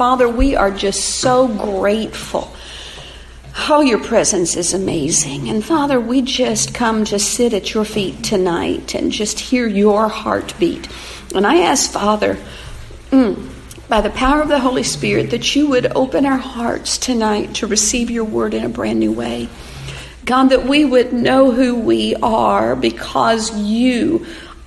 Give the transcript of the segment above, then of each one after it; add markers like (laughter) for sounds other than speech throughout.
Father, we are just so grateful. Oh, your presence is amazing. And Father, we just come to sit at your feet tonight and just hear your heartbeat. And I ask, Father, mm, by the power of the Holy Spirit, that you would open our hearts tonight to receive your word in a brand new way. God, that we would know who we are because you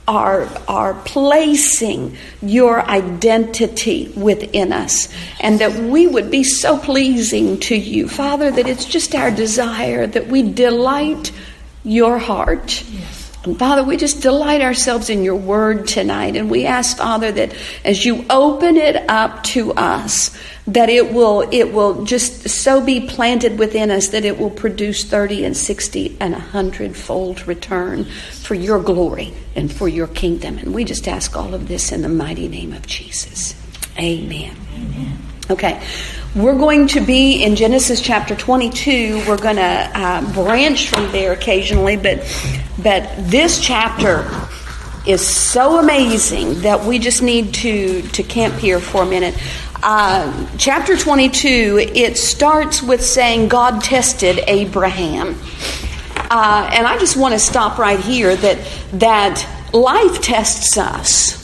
are, are placing your identity within us and that we would be so pleasing to you. Father, that it's just our desire that we delight your heart. Yes. And Father, we just delight ourselves in your word tonight. And we ask, Father, that as you open it up to us, that it will it will just so be planted within us that it will produce 30 and 60 and 100 fold return for your glory and for your kingdom and we just ask all of this in the mighty name of jesus amen, amen. Okay we're going to be in genesis chapter 22 we're going to uh, branch from there occasionally but but this chapter is so amazing that we just need to to camp here for a minute uh, chapter 22, it starts with saying God tested Abraham. Uh, and I just want to stop right here that, that life tests us.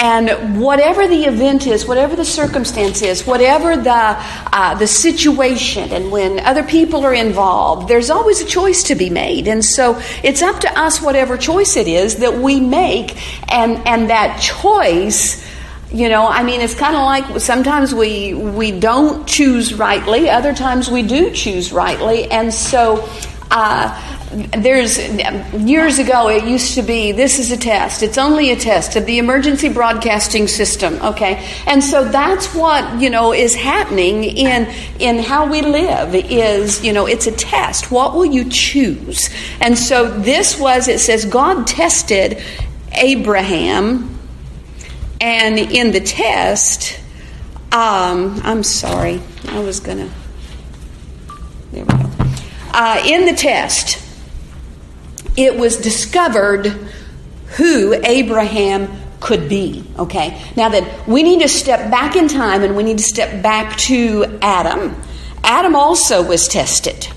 And whatever the event is, whatever the circumstance is, whatever the, uh, the situation, and when other people are involved, there's always a choice to be made. And so it's up to us, whatever choice it is that we make, and, and that choice you know, I mean, it's kind of like sometimes we we don't choose rightly, other times we do choose rightly, and so. Uh, there's years ago it used to be this is a test it's only a test of the emergency broadcasting system okay and so that's what you know is happening in in how we live is you know it's a test what will you choose and so this was it says god tested abraham and in the test, um, I'm sorry, I was to. There we go. Uh, in the test, it was discovered who Abraham could be. Okay? Now that we need to step back in time and we need to step back to Adam. Adam also was tested.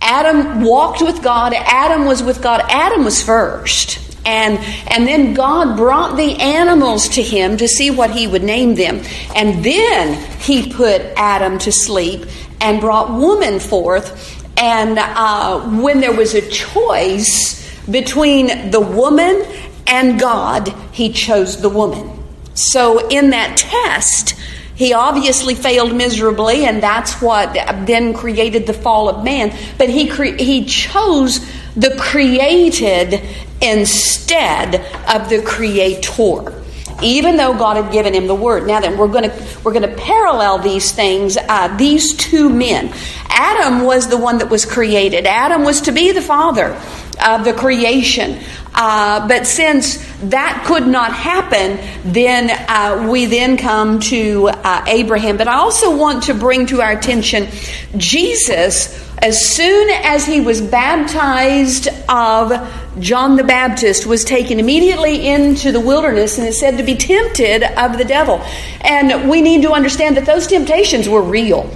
Adam walked with God. Adam was with God. Adam was first. And, and then God brought the animals to him to see what he would name them. And then he put Adam to sleep and brought woman forth. And uh, when there was a choice between the woman and God, he chose the woman. So in that test, he obviously failed miserably, and that's what then created the fall of man. But he, cre- he chose the created instead of the creator even though God had given him the word. Now then, we're going to we're going to parallel these things. Uh, these two men. Adam was the one that was created. Adam was to be the father of the creation. Uh, but since that could not happen, then uh, we then come to uh, Abraham. But I also want to bring to our attention Jesus as soon as he was baptized of John the Baptist, was taken immediately into the wilderness and is said to be tempted of the devil. And we need to understand that those temptations were real.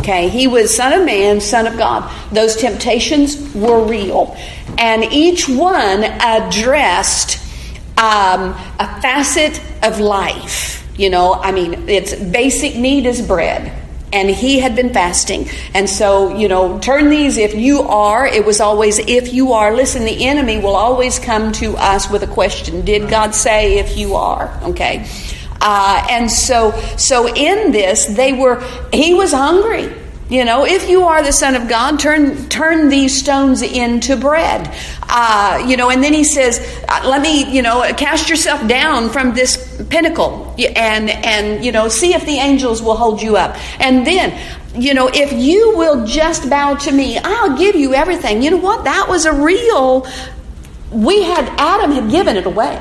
Okay, he was Son of Man, Son of God. Those temptations were real. And each one addressed um, a facet of life. You know, I mean, its basic need is bread and he had been fasting. And so, you know, turn these if you are. It was always if you are. Listen, the enemy will always come to us with a question Did God say if you are? Okay. Uh, and so, so in this, they were, he was hungry. You know, if you are the Son of God, turn turn these stones into bread. Uh, you know, and then he says, uh, "Let me, you know, cast yourself down from this pinnacle and and you know, see if the angels will hold you up." And then, you know, if you will just bow to me, I'll give you everything. You know what? That was a real. We had Adam had given it away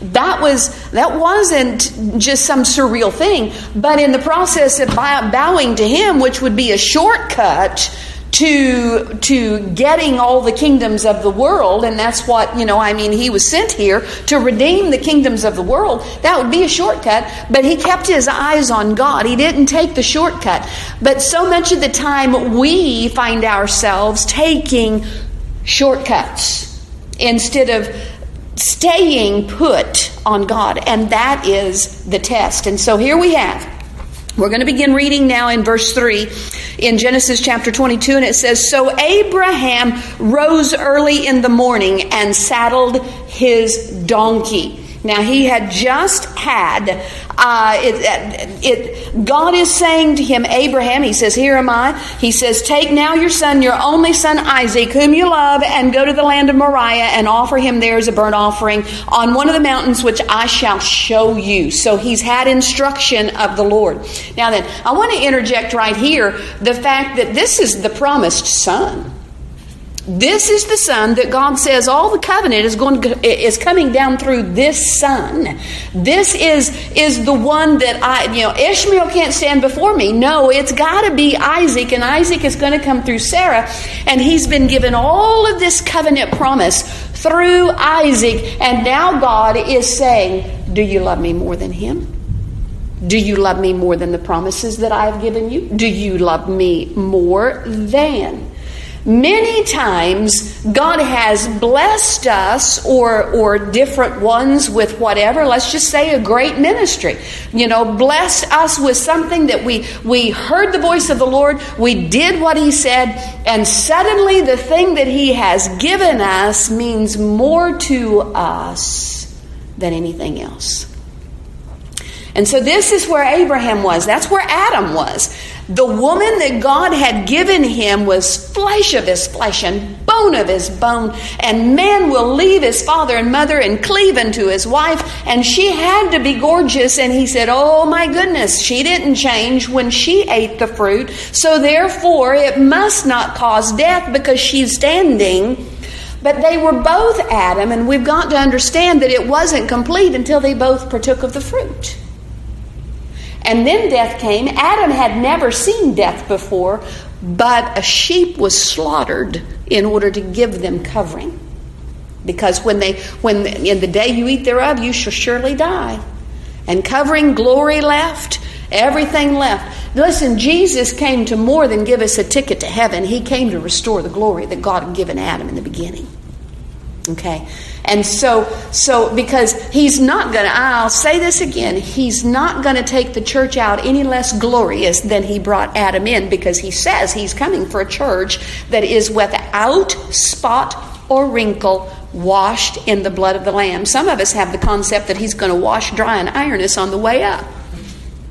that was that wasn't just some surreal thing but in the process of bowing to him which would be a shortcut to to getting all the kingdoms of the world and that's what you know i mean he was sent here to redeem the kingdoms of the world that would be a shortcut but he kept his eyes on god. He didn't take the shortcut. But so much of the time we find ourselves taking shortcuts instead of staying put on god and that is the test and so here we have we're going to begin reading now in verse 3 in Genesis chapter 22, and it says So Abraham rose early in the morning and saddled his donkey. Now he had just had uh, it, it, God is saying to him, Abraham, he says, Here am I. He says, Take now your son, your only son Isaac, whom you love, and go to the land of Moriah and offer him there as a burnt offering on one of the mountains which I shall show you. So he's had instruction of the Lord. Now then, I want to interject right here the fact that this is the promised son. This is the son that God says all the covenant is going to, is coming down through this son. This is is the one that I you know Ishmael can't stand before me. No, it's got to be Isaac, and Isaac is going to come through Sarah, and he's been given all of this covenant promise through Isaac, and now God is saying, "Do you love me more than him?" Do you love me more than the promises that I have given you? Do you love me more than? Many times God has blessed us or or different ones with whatever, let's just say a great ministry. You know, blessed us with something that we we heard the voice of the Lord, we did what he said, and suddenly the thing that he has given us means more to us than anything else. And so this is where Abraham was. That's where Adam was. The woman that God had given him was flesh of his flesh and bone of his bone. And man will leave his father and mother and cleave unto his wife. And she had to be gorgeous. And he said, Oh my goodness, she didn't change when she ate the fruit. So therefore, it must not cause death because she's standing. But they were both Adam, and we've got to understand that it wasn't complete until they both partook of the fruit. And then death came. Adam had never seen death before, but a sheep was slaughtered in order to give them covering. Because when they when in the day you eat thereof, you shall surely die. And covering glory left, everything left. Listen, Jesus came to more than give us a ticket to heaven. He came to restore the glory that God had given Adam in the beginning. Okay. And so, so because he's not going to, I'll say this again, he's not going to take the church out any less glorious than he brought Adam in because he says he's coming for a church that is without spot or wrinkle, washed in the blood of the Lamb. Some of us have the concept that he's going to wash dry and iron us on the way up.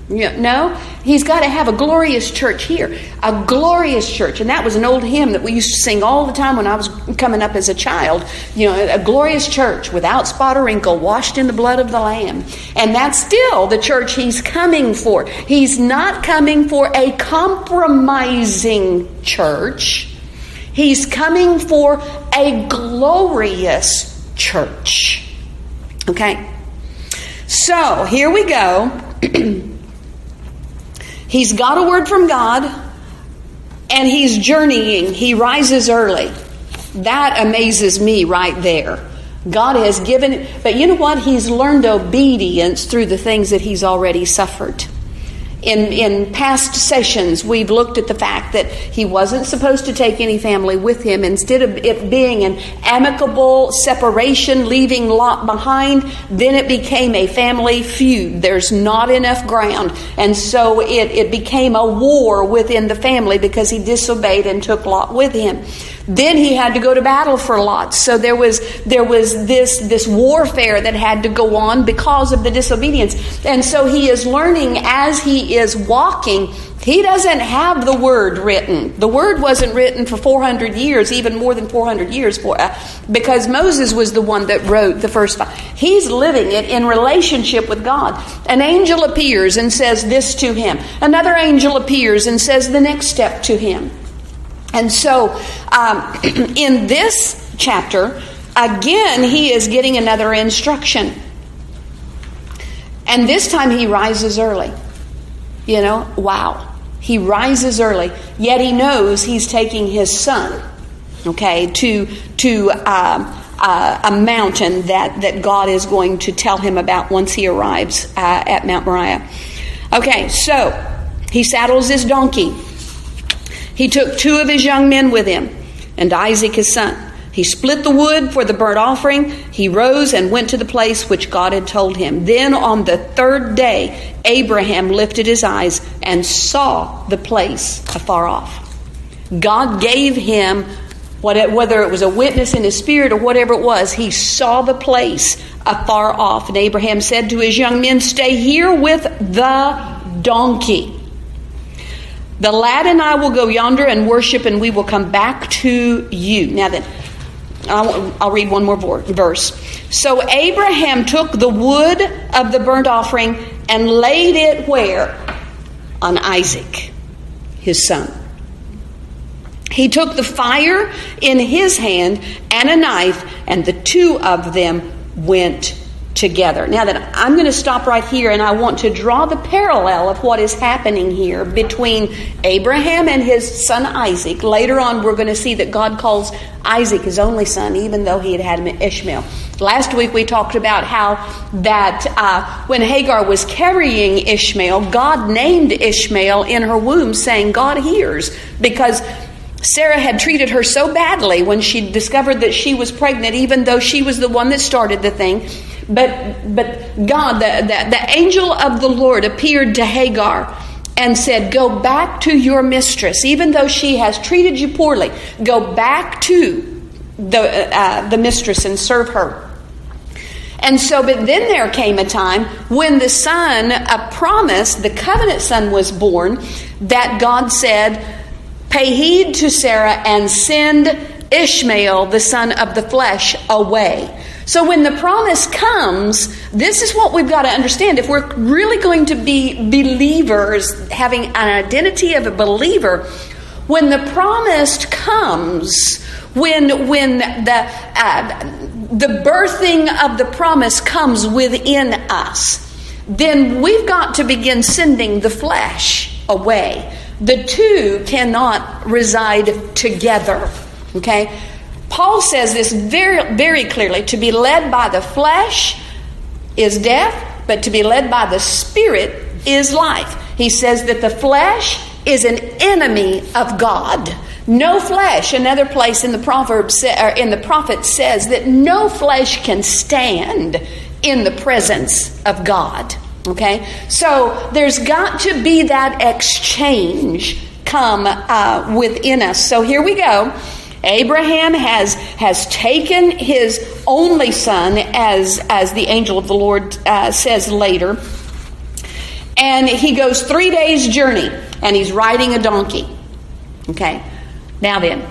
Yeah, no, he's got to have a glorious church here. A glorious church. And that was an old hymn that we used to sing all the time when I was coming up as a child. You know, a glorious church without spot or wrinkle, washed in the blood of the Lamb. And that's still the church he's coming for. He's not coming for a compromising church, he's coming for a glorious church. Okay? So, here we go. (clears throat) He's got a word from God and he's journeying. He rises early. That amazes me right there. God has given, but you know what? He's learned obedience through the things that he's already suffered. In, in past sessions, we've looked at the fact that he wasn't supposed to take any family with him. Instead of it being an amicable separation, leaving Lot behind, then it became a family feud. There's not enough ground. And so it, it became a war within the family because he disobeyed and took Lot with him. Then he had to go to battle for Lot. So there was there was this this warfare that had to go on because of the disobedience. And so he is learning as he is walking. He doesn't have the word written. The word wasn't written for 400 years, even more than 400 years, for, uh, because Moses was the one that wrote the first five. He's living it in relationship with God. An angel appears and says this to him. Another angel appears and says the next step to him. And so, um, (clears throat) in this chapter, again, he is getting another instruction. And this time he rises early. You know, wow. He rises early, yet he knows he's taking his son, okay, to to uh, uh, a mountain that that God is going to tell him about once he arrives uh, at Mount Moriah. Okay, so he saddles his donkey. He took two of his young men with him, and Isaac his son. He split the wood for the burnt offering. He rose and went to the place which God had told him. Then on the third day, Abraham lifted his eyes and saw the place afar off. God gave him, whether it was a witness in his spirit or whatever it was, he saw the place afar off. And Abraham said to his young men, Stay here with the donkey. The lad and I will go yonder and worship, and we will come back to you. Now then, I'll, I'll read one more verse. So Abraham took the wood of the burnt offering and laid it where? On Isaac, his son. He took the fire in his hand and a knife, and the two of them went together. Now that I'm going to stop right here and I want to draw the parallel of what is happening here between Abraham and his son Isaac. Later on, we're going to see that God calls Isaac his only son, even though he had had Ishmael. Last week we talked about how that uh, when Hagar was carrying Ishmael, God named Ishmael in her womb, saying, God hears, because Sarah had treated her so badly when she discovered that she was pregnant, even though she was the one that started the thing. But, but God, the, the, the angel of the Lord appeared to Hagar and said, Go back to your mistress, even though she has treated you poorly. Go back to the, uh, the mistress and serve her. And so, but then there came a time when the son, a promise, the covenant son was born, that God said, Pay heed to Sarah and send Ishmael, the son of the flesh, away. So when the promise comes, this is what we've got to understand. If we're really going to be believers, having an identity of a believer, when the promise comes, when when the uh, the birthing of the promise comes within us, then we've got to begin sending the flesh away. The two cannot reside together. Okay? Paul says this very, very clearly to be led by the flesh is death, but to be led by the Spirit is life. He says that the flesh is an enemy of God. No flesh. Another place in the Proverbs or in the prophet says that no flesh can stand in the presence of God. Okay, so there's got to be that exchange come uh, within us. So here we go. Abraham has, has taken his only son, as, as the angel of the Lord uh, says later, and he goes three days' journey, and he's riding a donkey. Okay, now then,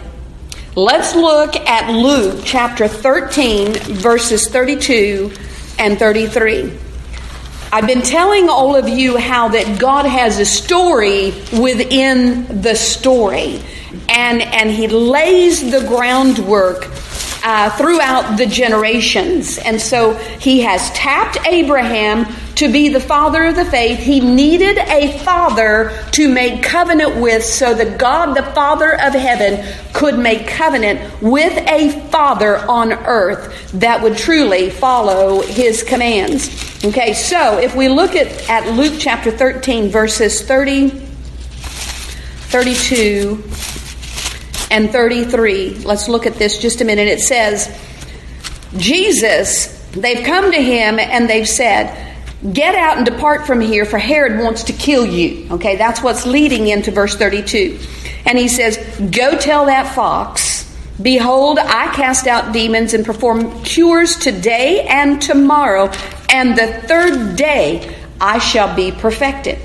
let's look at Luke chapter 13, verses 32 and 33. I've been telling all of you how that God has a story within the story and, and he lays the groundwork uh, throughout the generations. And so he has tapped Abraham to be the father of the faith. He needed a father to make covenant with so that God, the Father of heaven, could make covenant with a father on earth that would truly follow his commands. Okay, so if we look at, at Luke chapter 13, verses 30, 32, and 33. Let's look at this just a minute. It says, Jesus, they've come to him and they've said, Get out and depart from here, for Herod wants to kill you. Okay, that's what's leading into verse 32. And he says, Go tell that fox, Behold, I cast out demons and perform cures today and tomorrow, and the third day I shall be perfected.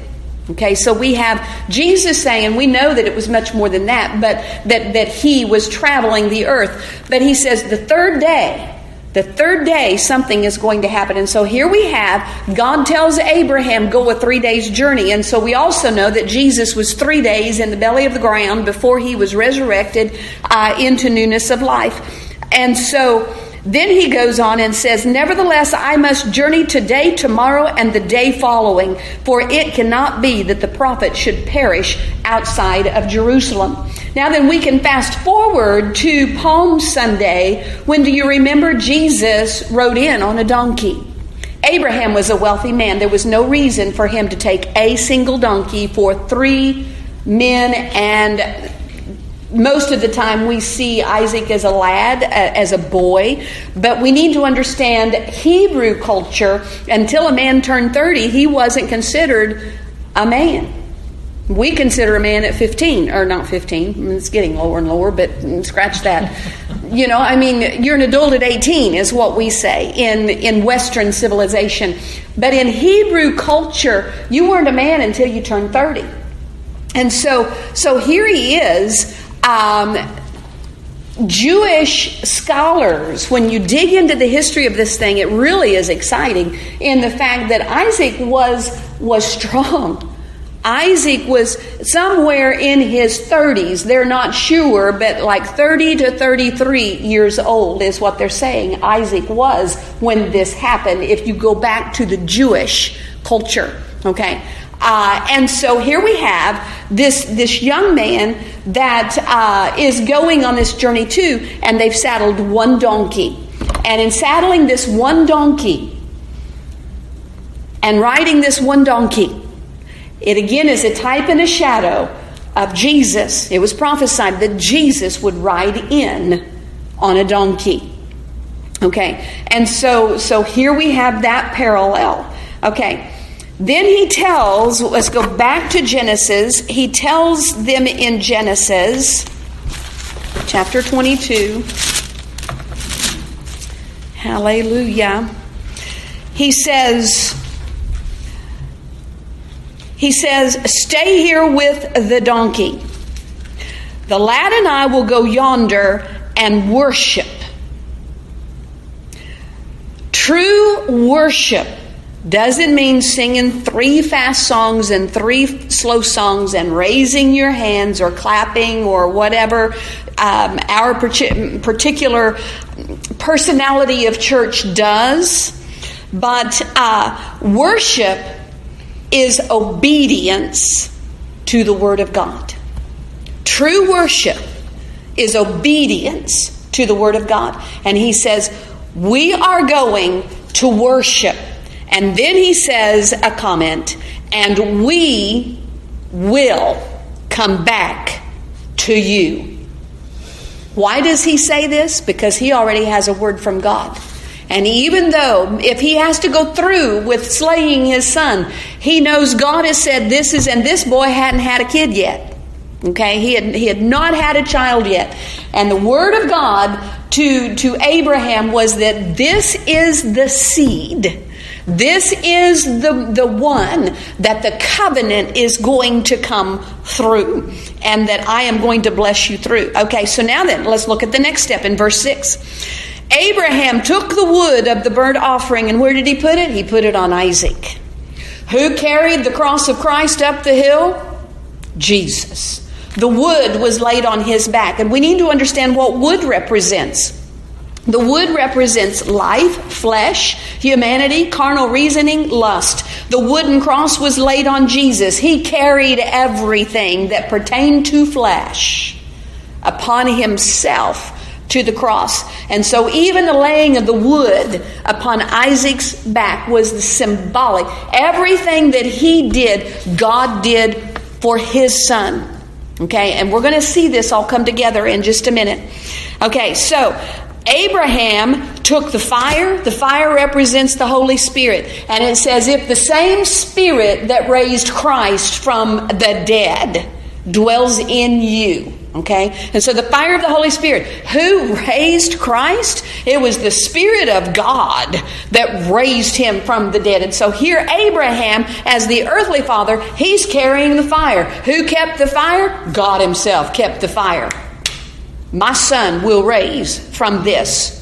Okay, so we have Jesus saying, we know that it was much more than that, but that, that he was traveling the earth. But he says, the third day, the third day, something is going to happen. And so here we have God tells Abraham, go a three days journey. And so we also know that Jesus was three days in the belly of the ground before he was resurrected uh, into newness of life. And so Then he goes on and says, Nevertheless, I must journey today, tomorrow, and the day following, for it cannot be that the prophet should perish outside of Jerusalem. Now, then, we can fast forward to Palm Sunday. When do you remember Jesus rode in on a donkey? Abraham was a wealthy man. There was no reason for him to take a single donkey for three men and most of the time we see Isaac as a lad, as a boy, but we need to understand Hebrew culture. Until a man turned 30, he wasn't considered a man. We consider a man at 15, or not 15, it's getting lower and lower, but scratch that. (laughs) You know, I mean, you're an adult at 18, is what we say in, in Western civilization. But in Hebrew culture, you weren't a man until you turned 30. And so, so here he is. Um, Jewish scholars, when you dig into the history of this thing, it really is exciting in the fact that Isaac was was strong. Isaac was somewhere in his 30s. They're not sure, but like 30 to 33 years old is what they're saying Isaac was when this happened, if you go back to the Jewish culture. Okay? Uh, and so here we have this, this young man that uh, is going on this journey too, and they've saddled one donkey. And in saddling this one donkey and riding this one donkey, it again is a type and a shadow of Jesus. It was prophesied that Jesus would ride in on a donkey. Okay, and so so here we have that parallel. Okay, then he tells, let's go back to Genesis. He tells them in Genesis chapter 22. Hallelujah. He says, he says, Stay here with the donkey. The lad and I will go yonder and worship. True worship doesn't mean singing three fast songs and three slow songs and raising your hands or clapping or whatever um, our particular personality of church does. But uh, worship is obedience to the Word of God. True worship is obedience to the Word of God. And He says, We are going to worship and then he says a comment, and we will come back to you. Why does he say this? Because he already has a word from God. And even though, if he has to go through with slaying his son, he knows God has said this is, and this boy hadn't had a kid yet. Okay, he had, he had not had a child yet. And the word of God to, to Abraham was that this is the seed this is the, the one that the covenant is going to come through and that I am going to bless you through. Okay, so now then, let's look at the next step in verse 6. Abraham took the wood of the burnt offering, and where did he put it? He put it on Isaac. Who carried the cross of Christ up the hill? Jesus. The wood was laid on his back. And we need to understand what wood represents. The wood represents life, flesh, humanity, carnal reasoning, lust. The wooden cross was laid on Jesus. He carried everything that pertained to flesh upon himself to the cross. And so even the laying of the wood upon Isaac's back was the symbolic. Everything that he did, God did for his son. Okay, and we're going to see this all come together in just a minute. Okay, so Abraham took the fire. The fire represents the Holy Spirit. And it says, if the same Spirit that raised Christ from the dead dwells in you. Okay? And so the fire of the Holy Spirit. Who raised Christ? It was the Spirit of God that raised him from the dead. And so here, Abraham, as the earthly father, he's carrying the fire. Who kept the fire? God Himself kept the fire my son will raise from this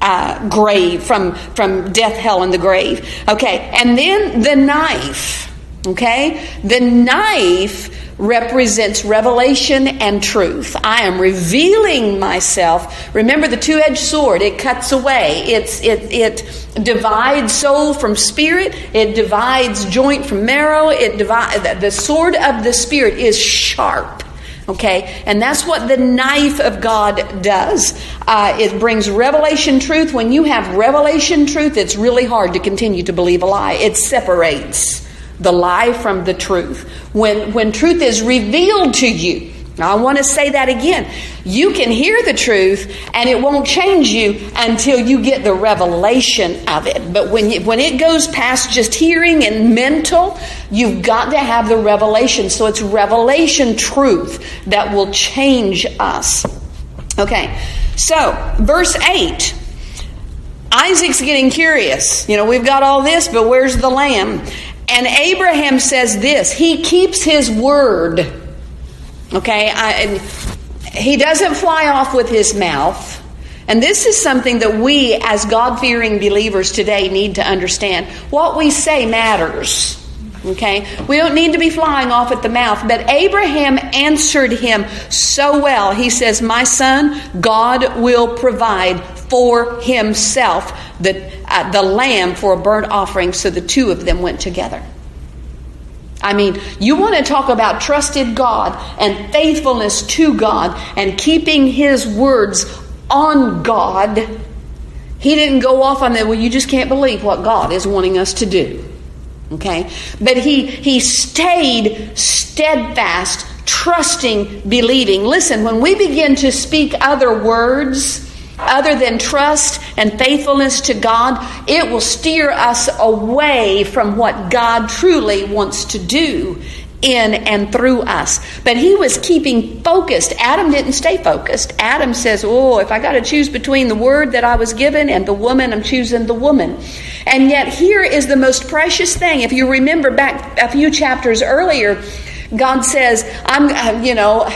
uh, grave, from, from death, hell, and the grave. Okay, and then the knife. Okay, the knife represents revelation and truth. I am revealing myself. Remember the two-edged sword, it cuts away. It's it it divides soul from spirit, it divides joint from marrow, it divide the sword of the spirit is sharp. Okay, and that's what the knife of God does. Uh, it brings revelation truth. When you have revelation truth, it's really hard to continue to believe a lie. It separates the lie from the truth. When when truth is revealed to you, now, I want to say that again. You can hear the truth and it won't change you until you get the revelation of it. But when, you, when it goes past just hearing and mental, you've got to have the revelation. So it's revelation truth that will change us. Okay, so verse 8. Isaac's getting curious. You know, we've got all this, but where's the lamb? And Abraham says this He keeps his word. Okay, I, he doesn't fly off with his mouth. And this is something that we, as God fearing believers today, need to understand. What we say matters. Okay? We don't need to be flying off at the mouth. But Abraham answered him so well. He says, My son, God will provide for himself the, uh, the lamb for a burnt offering. So the two of them went together. I mean, you want to talk about trusted God and faithfulness to God and keeping His words on God. He didn't go off on that, well, you just can't believe what God is wanting us to do. Okay? But he, he stayed steadfast, trusting, believing. Listen, when we begin to speak other words, other than trust and faithfulness to God, it will steer us away from what God truly wants to do in and through us. But he was keeping focused. Adam didn't stay focused. Adam says, Oh, if I got to choose between the word that I was given and the woman, I'm choosing the woman. And yet, here is the most precious thing. If you remember back a few chapters earlier, God says, I'm, uh, you know,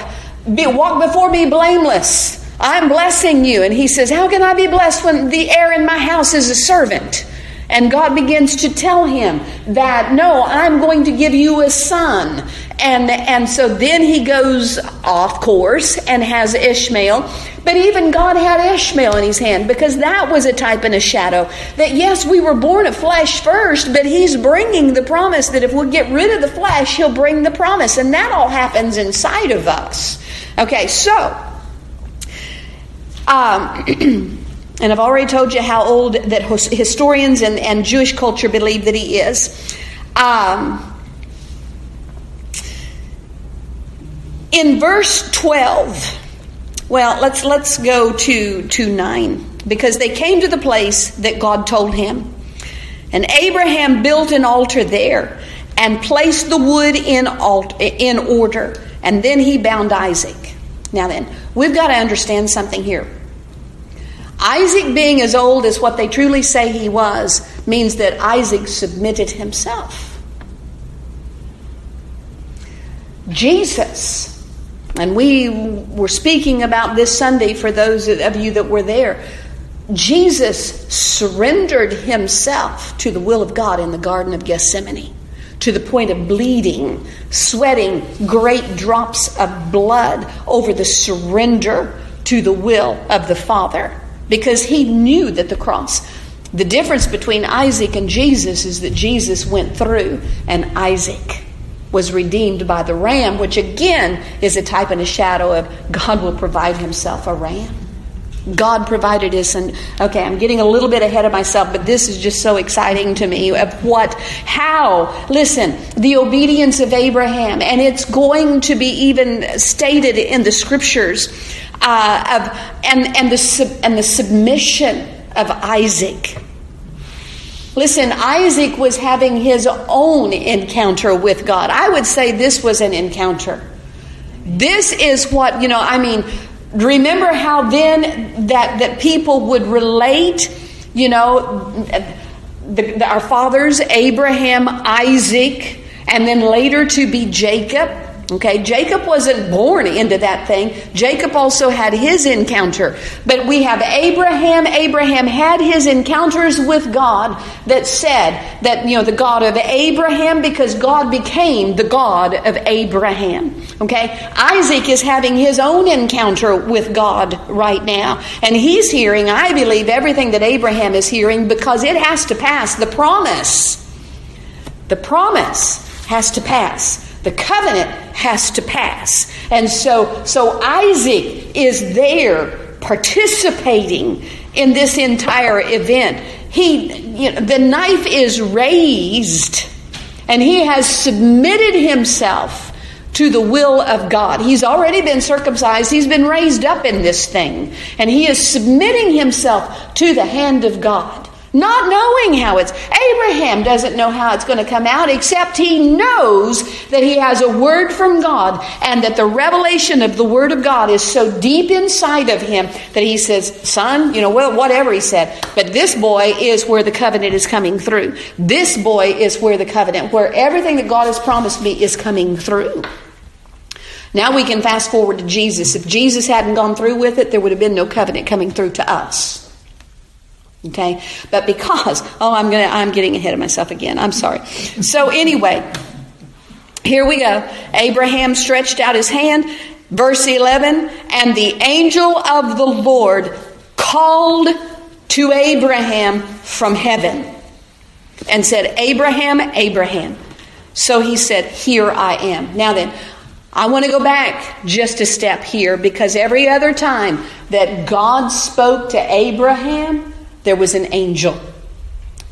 be, walk before me blameless. I'm blessing you. And he says, How can I be blessed when the heir in my house is a servant? And God begins to tell him that, no, I'm going to give you a son. And, and so then he goes off course and has Ishmael. But even God had Ishmael in his hand because that was a type and a shadow. That yes, we were born of flesh first, but he's bringing the promise that if we get rid of the flesh, he'll bring the promise. And that all happens inside of us. Okay, so um, (clears throat) and I've already told you how old that historians and, and Jewish culture believe that he is. Um, in verse 12, well, let's let's go to to 9 because they came to the place that God told him. And Abraham built an altar there and placed the wood in alt, in order, and then he bound Isaac. Now then, we've got to understand something here. Isaac being as old as what they truly say he was means that Isaac submitted himself. Jesus, and we were speaking about this Sunday for those of you that were there. Jesus surrendered himself to the will of God in the Garden of Gethsemane to the point of bleeding, sweating great drops of blood over the surrender to the will of the Father because he knew that the cross, the difference between Isaac and Jesus is that Jesus went through and Isaac was redeemed by the ram, which again is a type and a shadow of God will provide himself a ram. God provided us, and okay, I'm getting a little bit ahead of myself, but this is just so exciting to me of what, how, listen, the obedience of Abraham, and it's going to be even stated in the scriptures uh, of, and, and, the, and the submission of Isaac. Listen, Isaac was having his own encounter with God. I would say this was an encounter. This is what, you know, I mean, remember how then that, that people would relate, you know, the, the, our fathers, Abraham, Isaac, and then later to be Jacob Okay, Jacob wasn't born into that thing. Jacob also had his encounter. But we have Abraham. Abraham had his encounters with God that said that, you know, the God of Abraham because God became the God of Abraham. Okay, Isaac is having his own encounter with God right now. And he's hearing, I believe, everything that Abraham is hearing because it has to pass. The promise. The promise has to pass. The covenant has to pass. And so, so Isaac is there participating in this entire event. He, you know, the knife is raised, and he has submitted himself to the will of God. He's already been circumcised, he's been raised up in this thing, and he is submitting himself to the hand of God. Not knowing how it's. Abraham doesn't know how it's going to come out, except he knows that he has a word from God and that the revelation of the word of God is so deep inside of him that he says, Son, you know, well, whatever he said, but this boy is where the covenant is coming through. This boy is where the covenant, where everything that God has promised me is coming through. Now we can fast forward to Jesus. If Jesus hadn't gone through with it, there would have been no covenant coming through to us. Okay? But because, oh, I'm to, I'm getting ahead of myself again. I'm sorry. So anyway, here we go. Abraham stretched out his hand. Verse 11, and the angel of the Lord called to Abraham from heaven and said, Abraham, Abraham. So he said, Here I am. Now then, I want to go back just a step here because every other time that God spoke to Abraham, there was an angel.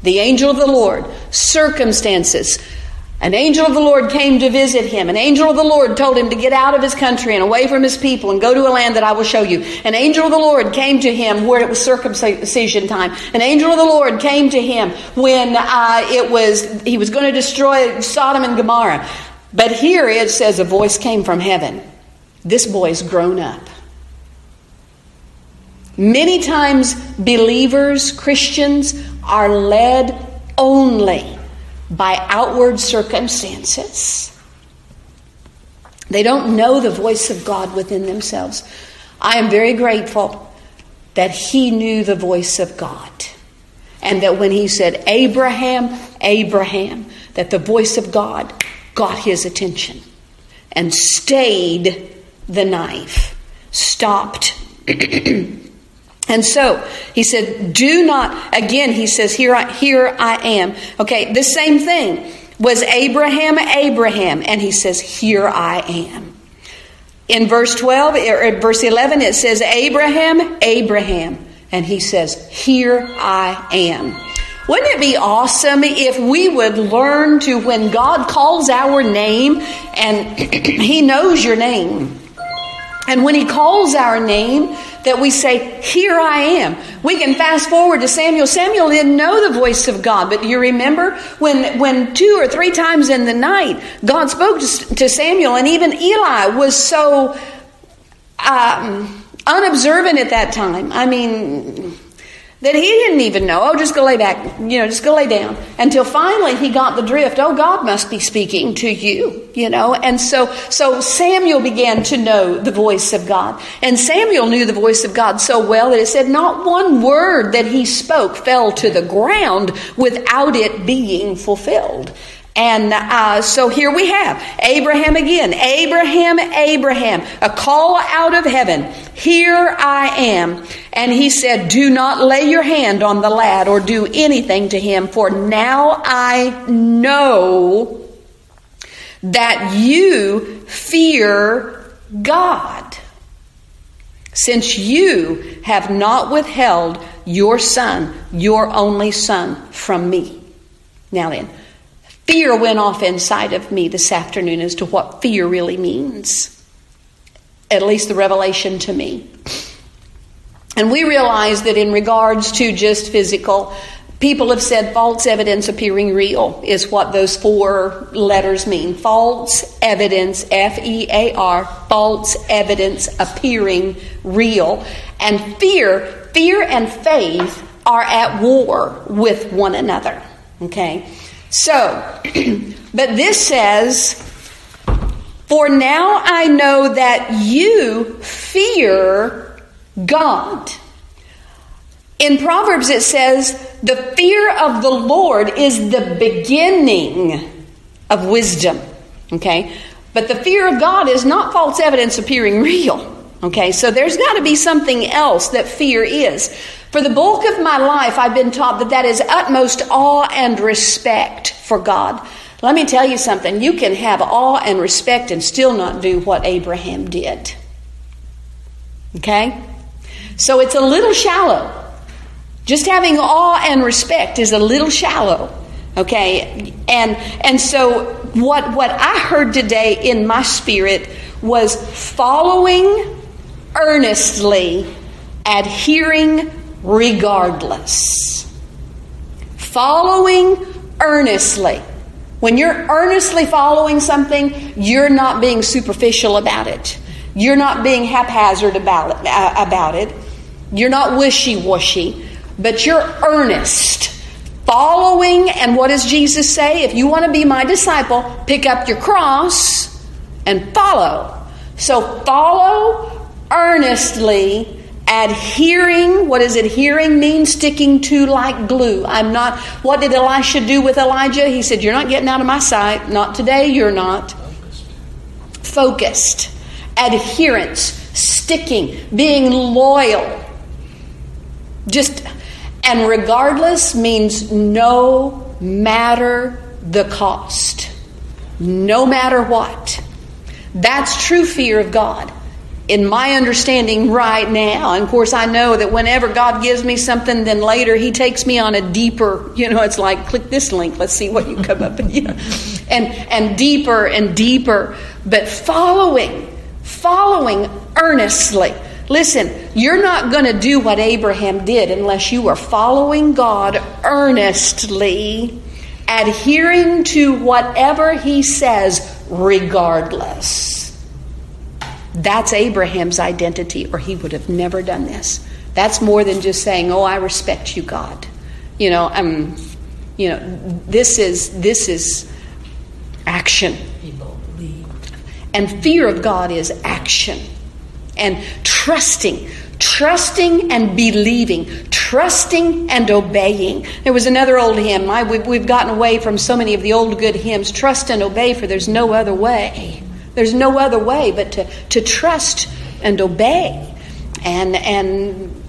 The angel of the Lord, circumstances. An angel of the Lord came to visit him. An angel of the Lord told him to get out of his country and away from his people and go to a land that I will show you. An angel of the Lord came to him where it was circumcision time. An angel of the Lord came to him when uh, it was he was going to destroy Sodom and Gomorrah. But here it says a voice came from heaven. This boy's grown up. Many times, believers, Christians, are led only by outward circumstances. They don't know the voice of God within themselves. I am very grateful that he knew the voice of God. And that when he said, Abraham, Abraham, that the voice of God got his attention and stayed the knife, stopped (clears throat) And so he said, Do not, again, he says, Here I, here I am. Okay, the same thing was Abraham, Abraham. And he says, Here I am. In verse 12, or verse 11, it says, Abraham, Abraham. And he says, Here I am. Wouldn't it be awesome if we would learn to, when God calls our name, and (clears throat) He knows your name, and when He calls our name, that we say, Here I am. We can fast forward to Samuel. Samuel didn't know the voice of God, but you remember when, when two or three times in the night God spoke to, Samuel, and even Eli was so um, unobservant at that time. I mean, that he didn't even know. Oh, just go lay back, you know, just go lay down. Until finally he got the drift. Oh, God must be speaking to you, you know. And so, so Samuel began to know the voice of God. And Samuel knew the voice of God so well that it said not one word that he spoke fell to the ground without it being fulfilled. And uh, so here we have Abraham again. Abraham, Abraham, a call out of heaven. Here I am. And he said, Do not lay your hand on the lad or do anything to him, for now I know that you fear God, since you have not withheld your son, your only son, from me. Now then, Fear went off inside of me this afternoon as to what fear really means. At least the revelation to me. And we realize that in regards to just physical, people have said false evidence appearing real is what those four letters mean. False evidence, F E A R, false evidence appearing real. And fear, fear and faith are at war with one another. Okay? So, (clears throat) but this says, For now I know that you fear God. In Proverbs it says, the fear of the Lord is the beginning of wisdom. Okay? But the fear of God is not false evidence appearing (laughs) real. Okay, so there's got to be something else that fear is. For the bulk of my life, I've been taught that that is utmost awe and respect for God. Let me tell you something. You can have awe and respect and still not do what Abraham did. Okay? So it's a little shallow. Just having awe and respect is a little shallow. Okay? And and so what what I heard today in my spirit was following earnestly, adhering regardless. Following earnestly. When you're earnestly following something, you're not being superficial about it. You're not being haphazard about it. Uh, about it. You're not wishy washy, but you're earnest. Following, and what does Jesus say? If you want to be my disciple, pick up your cross and follow. So follow earnestly adhering what does adhering mean? Sticking to like glue. I'm not what did elisha do with elijah? He said you're not getting out of my sight. Not today you're not. Focused. Adherence. Sticking. Being loyal. Just and regardless means no matter the cost. No matter what. That's true fear of god in my understanding right now. And of course i know that whenever god gives me something then later he takes me on a deeper you know it's like click this link. Let's see what you come up (laughs) with. You know, and and deeper and deeper. But following following earnestly. Listen you're not going to do what abraham did unless you are following god earnestly adhering to whatever he says regardless that's Abraham's identity, or he would have never done this. That's more than just saying, "Oh, I respect you, God." You know, um, you know, this is this is action. And fear of God is action. And trusting, trusting and believing, trusting and obeying. There was another old hymn. I, we've, we've gotten away from so many of the old good hymns. Trust and obey, for there's no other way. There's no other way but to, to trust and obey. And, and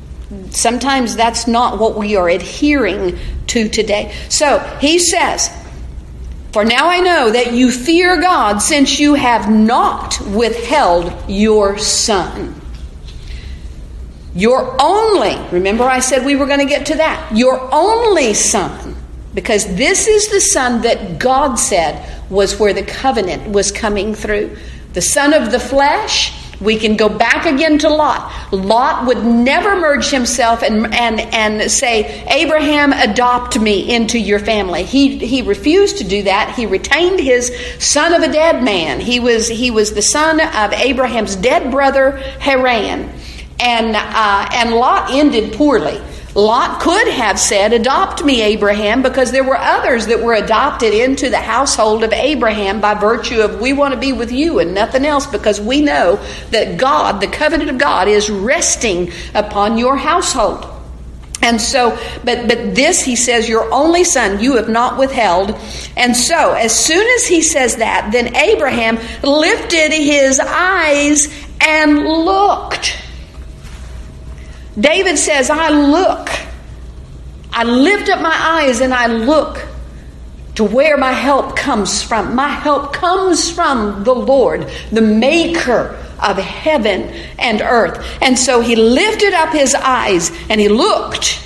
sometimes that's not what we are adhering to today. So he says, For now I know that you fear God since you have not withheld your son. Your only, remember I said we were going to get to that, your only son, because this is the son that God said was where the covenant was coming through. The son of the flesh, we can go back again to Lot. Lot would never merge himself and, and, and say, Abraham, adopt me into your family. He, he refused to do that. He retained his son of a dead man. He was, he was the son of Abraham's dead brother, Haran. And, uh, and Lot ended poorly. Lot could have said, Adopt me, Abraham, because there were others that were adopted into the household of Abraham by virtue of we want to be with you and nothing else, because we know that God, the covenant of God, is resting upon your household. And so, but but this he says, your only son you have not withheld. And so, as soon as he says that, then Abraham lifted his eyes and looked. David says, I look. I lift up my eyes and I look to where my help comes from. My help comes from the Lord, the maker of heaven and earth. And so he lifted up his eyes and he looked.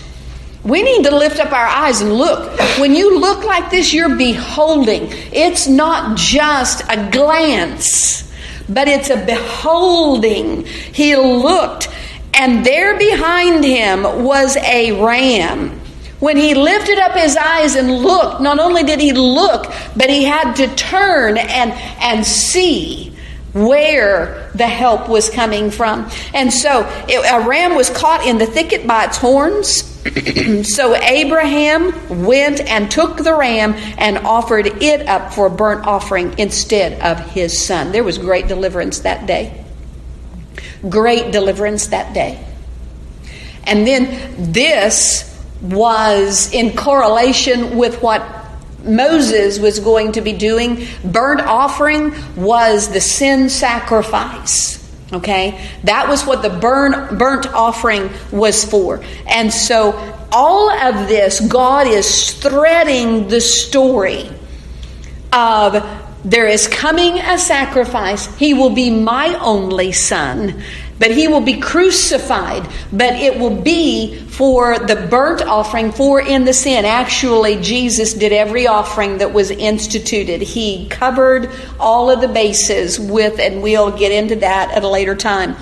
We need to lift up our eyes and look. When you look like this, you're beholding. It's not just a glance, but it's a beholding. He looked and there behind him was a ram. When he lifted up his eyes and looked, not only did he look, but he had to turn and, and see where the help was coming from. And so it, a ram was caught in the thicket by its horns. (clears throat) so Abraham went and took the ram and offered it up for a burnt offering instead of his son. There was great deliverance that day. Great deliverance that day. And then this was in correlation with what Moses was going to be doing. Burnt offering was the sin sacrifice. Okay? That was what the burn, burnt offering was for. And so all of this, God is threading the story of there is coming a sacrifice. He will be my only son but he will be crucified, but it will be for the burnt offering, for in the sin. Actually, Jesus did every offering that was instituted. He covered all of the bases with, and we'll get into that at a later time.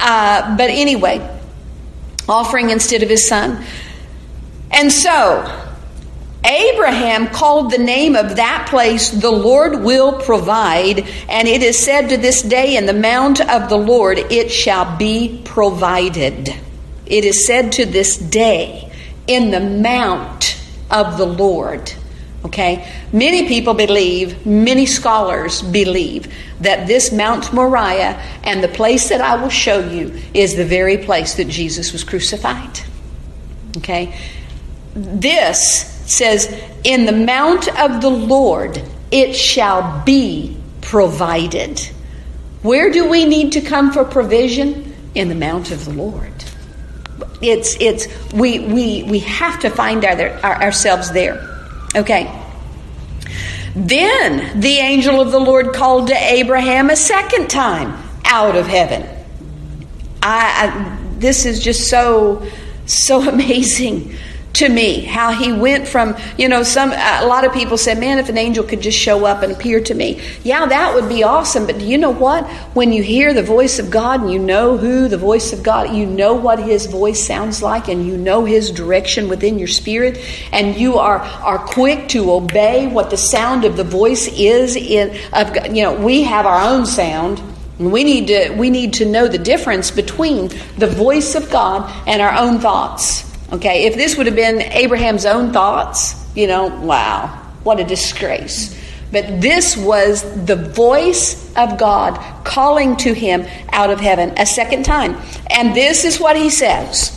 Uh, but anyway, offering instead of his son. And so, Abraham called the name of that place, the Lord will provide, and it is said to this day, in the mount of the Lord it shall be provided. It is said to this day, in the mount of the Lord. Okay? Many people believe, many scholars believe, that this Mount Moriah and the place that I will show you is the very place that Jesus was crucified. Okay? This says, In the mount of the Lord it shall be provided. Where do we need to come for provision? In the mount of the Lord. It's, it's, we, we, we have to find our, our, ourselves there. Okay. Then the angel of the Lord called to Abraham a second time out of heaven. I, I this is just so, so (laughs) amazing to me how he went from you know some a lot of people said man if an angel could just show up and appear to me. Yeah that would be awesome but do you know what? When you hear the voice of god and you know who the voice of god you know what his voice sounds like and you know his direction within your spirit and you are are quick to obey what the sound of the voice is in of you know we have our own sound we need to we need to know the difference between the voice of god and our own thoughts Okay, if this would have been Abraham's own thoughts, you know, wow, what a disgrace. But this was the voice of God calling to him out of heaven a second time. And this is what he says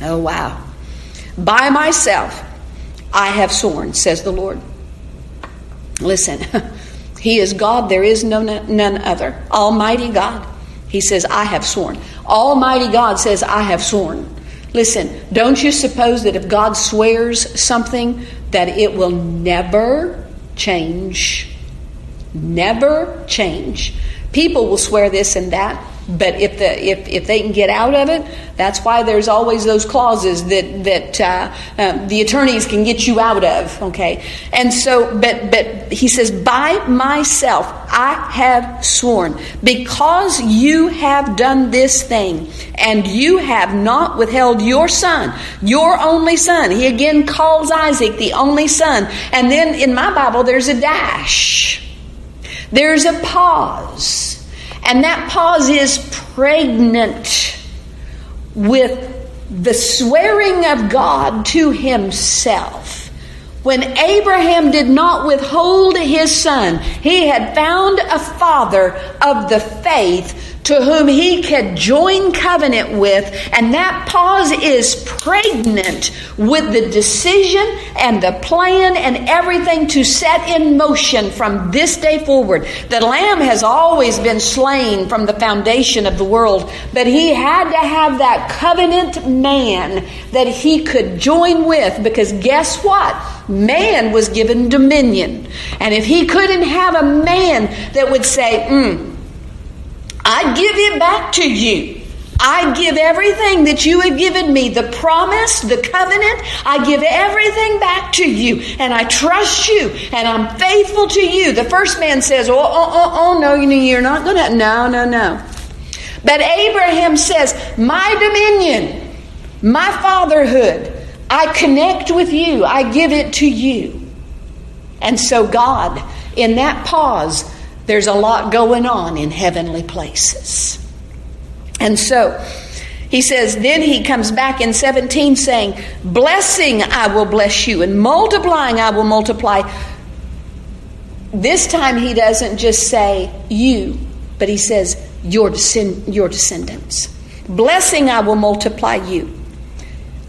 Oh, wow. By myself I have sworn, says the Lord. Listen, (laughs) he is God, there is no, none other. Almighty God. He says, I have sworn. Almighty God says, I have sworn. Listen, don't you suppose that if God swears something, that it will never change? Never change. People will swear this and that, but if the if, if they can get out of it, that's why there's always those clauses that that uh, uh, the attorneys can get you out of. Okay, and so but but he says, by myself I have sworn, because you have done this thing, and you have not withheld your son, your only son. He again calls Isaac the only son, and then in my Bible there's a dash. There's a pause. And that pause is pregnant with the swearing of God to himself. When Abraham did not withhold his son, he had found a father of the faith to whom he could join covenant with, and that pause is pregnant with the decision and the plan and everything to set in motion from this day forward. The Lamb has always been slain from the foundation of the world, but he had to have that covenant man that he could join with because guess what? Man was given dominion. And if he couldn't have a man that would say, mm, I give it back to you. I give everything that you have given me the promise, the covenant. I give everything back to you, and I trust you, and I'm faithful to you. The first man says, Oh, oh, oh, oh no, you're not going to. No, no, no. But Abraham says, My dominion, my fatherhood, I connect with you, I give it to you. And so, God, in that pause, there's a lot going on in heavenly places. And so, He says, then he comes back in 17 saying, Blessing I will bless you, and multiplying I will multiply. This time he doesn't just say you, but he says your, descend- your descendants. Blessing I will multiply you,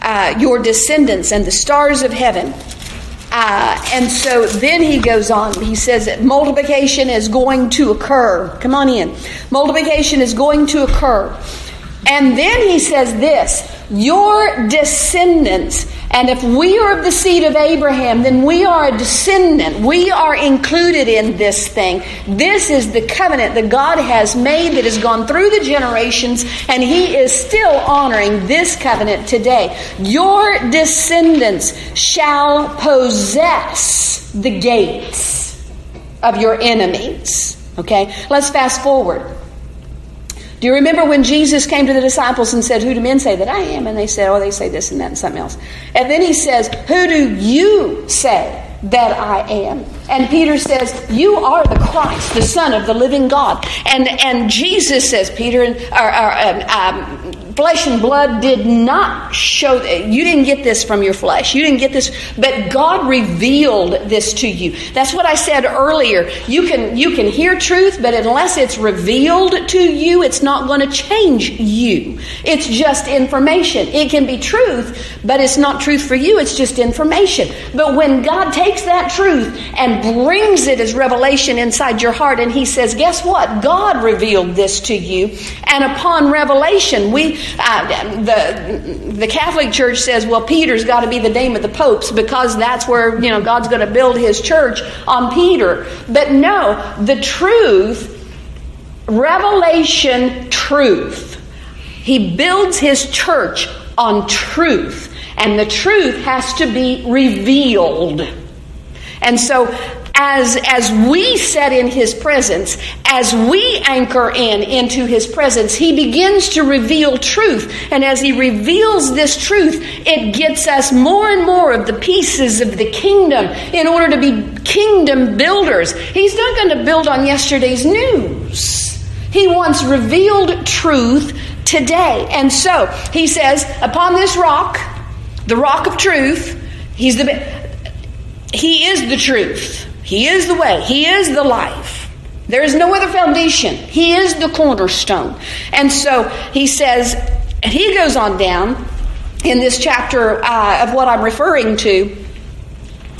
uh, your descendants, and the stars of heaven. Uh, and so then he goes on. He says that multiplication is going to occur. Come on in. Multiplication is going to occur. And then he says this Your descendants. And if we are of the seed of Abraham, then we are a descendant. We are included in this thing. This is the covenant that God has made that has gone through the generations, and He is still honoring this covenant today. Your descendants shall possess the gates of your enemies. Okay? Let's fast forward. Do you remember when Jesus came to the disciples and said, Who do men say that I am? And they said, Oh, they say this and that and something else. And then he says, Who do you say that I am? And Peter says, You are the Christ, the Son of the living God. And, and Jesus says, Peter, or, or um, um, flesh and blood did not show you didn't get this from your flesh. You didn't get this but god revealed this to you. That's what i said earlier. You can you can hear truth but unless it's revealed to you it's not going to change you. It's just information. It can be truth but it's not truth for you. It's just information. But when god takes that truth and brings it as revelation inside your heart and he says guess what? God revealed this to you and upon revelation we the the Catholic Church says, well, Peter's got to be the name of the popes because that's where you know God's going to build His church on Peter. But no, the truth, revelation, truth. He builds His church on truth, and the truth has to be revealed. And so as, as we set in his presence, as we anchor in into his presence, he begins to reveal truth. And as he reveals this truth, it gets us more and more of the pieces of the kingdom in order to be kingdom builders. He's not going to build on yesterday's news. He wants revealed truth today. And so he says, upon this rock, the rock of truth, he's the he is the truth. He is the way, He is the life. There is no other foundation. He is the cornerstone. And so he says, and he goes on down in this chapter uh, of what I'm referring to.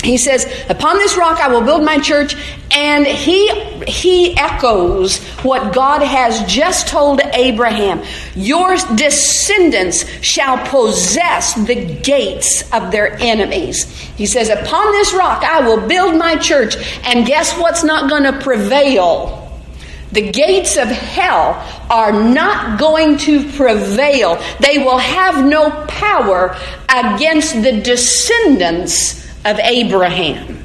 He says, Upon this rock I will build my church, and he, he echoes what God has just told Abraham Your descendants shall possess the gates of their enemies. He says, Upon this rock I will build my church, and guess what's not going to prevail? The gates of hell are not going to prevail. They will have no power against the descendants of Abraham.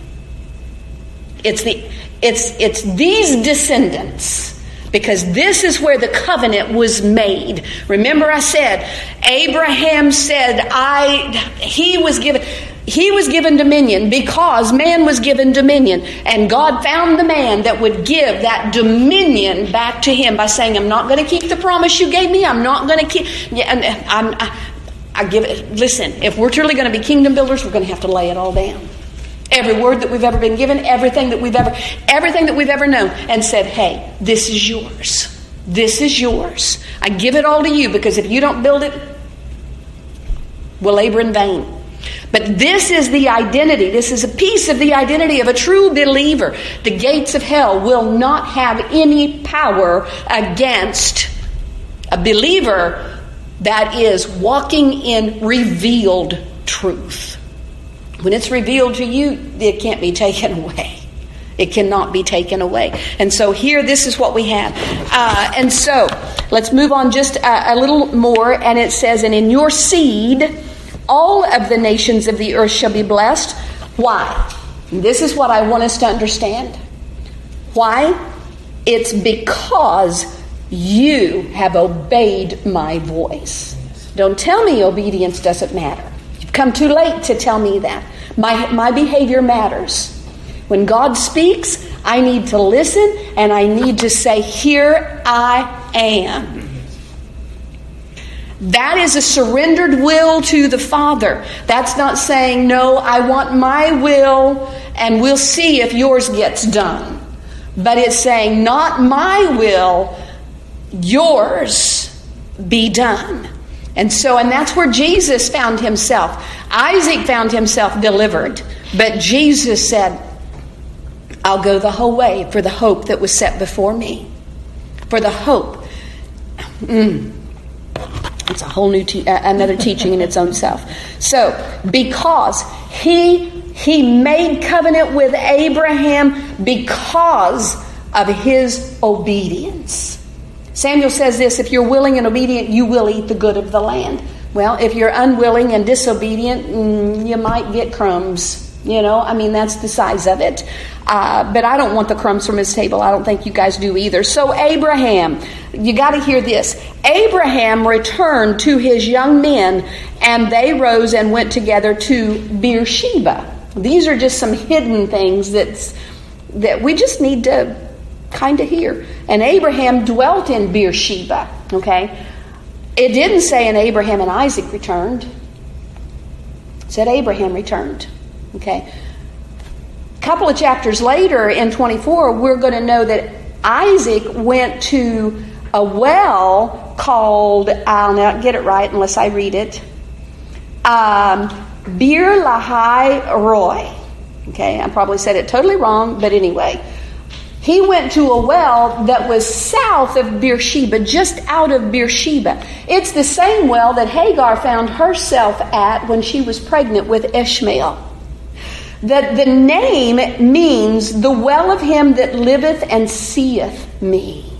It's the it's, it's these descendants because this is where the covenant was made. Remember I said Abraham said I he was given he was given dominion because man was given dominion and God found the man that would give that dominion back to him by saying I'm not going to keep the promise you gave me. I'm not going to keep and I'm I, give it listen, if we're truly going to be kingdom builders, we're going to have to lay it all down every word that we've ever been given, everything that we've ever everything that we've ever known and said, "Hey, this is yours. This is yours. I give it all to you because if you don't build it, we'll labor in vain." But this is the identity. This is a piece of the identity of a true believer. The gates of hell will not have any power against a believer that is walking in revealed truth. When it's revealed to you, it can't be (laughs) taken away. It cannot be taken away. And so here, this is what we have. Uh, and so let's move on just a, a little more. And it says, And in your seed, all of the nations of the earth shall be blessed. Why? This is what I want us to understand. Why? It's because you have obeyed my voice. Don't tell me obedience doesn't matter. You've come too late to tell me that. My, my behavior matters. When God speaks, I need to listen and I need to say, Here I am. That is a surrendered will to the Father. That's not saying, no, I want my will and we'll see if yours gets done. But it's saying, not my will, yours be done. And so, and that's where Jesus found himself. Isaac found himself delivered, but Jesus said, I'll go the whole way for the hope that was set before me. For the hope. Mm. It's a whole new te- another teaching in its own self. So, because he he made covenant with Abraham because of his obedience. Samuel says this if you're willing and obedient, you will eat the good of the land. Well, if you're unwilling and disobedient, mm, you might get crumbs. You know, I mean, that's the size of it. Uh, but I don't want the crumbs from his table. I don't think you guys do either. So, Abraham, you got to hear this. Abraham returned to his young men, and they rose and went together to Beersheba. These are just some hidden things that's, that we just need to kind of hear. And Abraham dwelt in Beersheba, okay? It didn't say, and Abraham and Isaac returned. It said Abraham returned, okay? A couple of chapters later in 24, we're going to know that Isaac went to a well called, I'll not get it right unless I read it, um, Bir Lahai Roy. Okay, I probably said it totally wrong, but anyway. He went to a well that was south of Beersheba, just out of Beersheba. It's the same well that Hagar found herself at when she was pregnant with Ishmael. That the name means the well of him that liveth and seeth me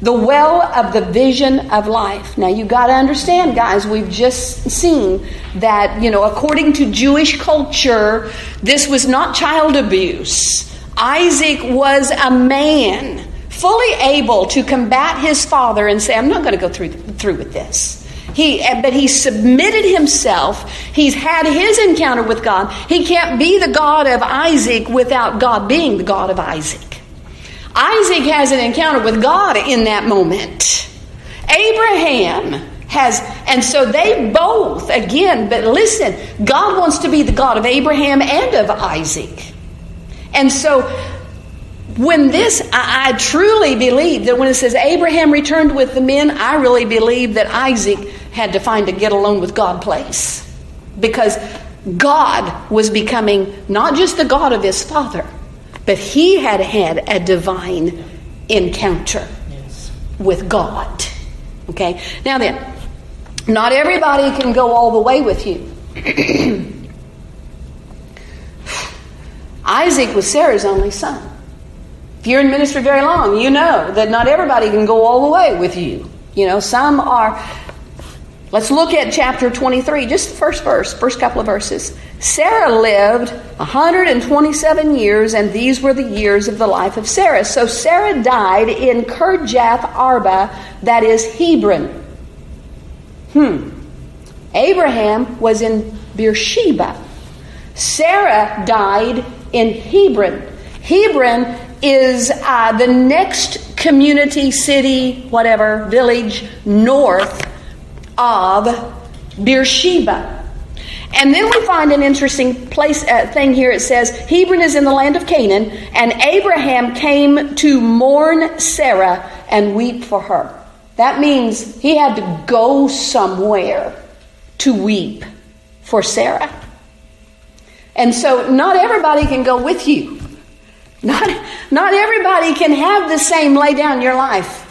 the well of the vision of life. Now you got to understand, guys, we've just seen that, you know, according to Jewish culture, this was not child abuse. Isaac was a man fully able to combat his father and say, I'm not going to go through, through with this. He, but he submitted himself. He's had his encounter with God. He can't be the God of Isaac without God being the God of Isaac. Isaac has an encounter with God in that moment. Abraham has, and so they both, again, but listen, God wants to be the God of Abraham and of Isaac. And so when this, I, I, truly believe that when it says Abraham returned with the men, I really believe that Isaac had to find a get alone with God place. Because God was becoming not just the God of his father, but he had had a divine encounter yes. with God. Okay? Now then, not everybody can go all the way with you. (clears throat) Isaac was Sarah's only son. If you're in ministry very long, you know that not everybody can go all the way with you. You know, some are Let's look at chapter 23, just the first verse, first couple of verses. Sarah lived 127 years, and these were the years of the life of Sarah. So Sarah died in Kirjath Arba, that is Hebron. Hmm. Abraham was in Beersheba. Sarah died in Hebron. Hebron is uh, the next community, city, whatever, village north of Beersheba. And then we find an interesting place uh, thing here. It says Hebron is in the land of Canaan, and Abraham came to mourn Sarah and weep for her. That means he had to go somewhere to weep for Sarah. And so not everybody can go with you. Not, not everybody can have the same lay down your life.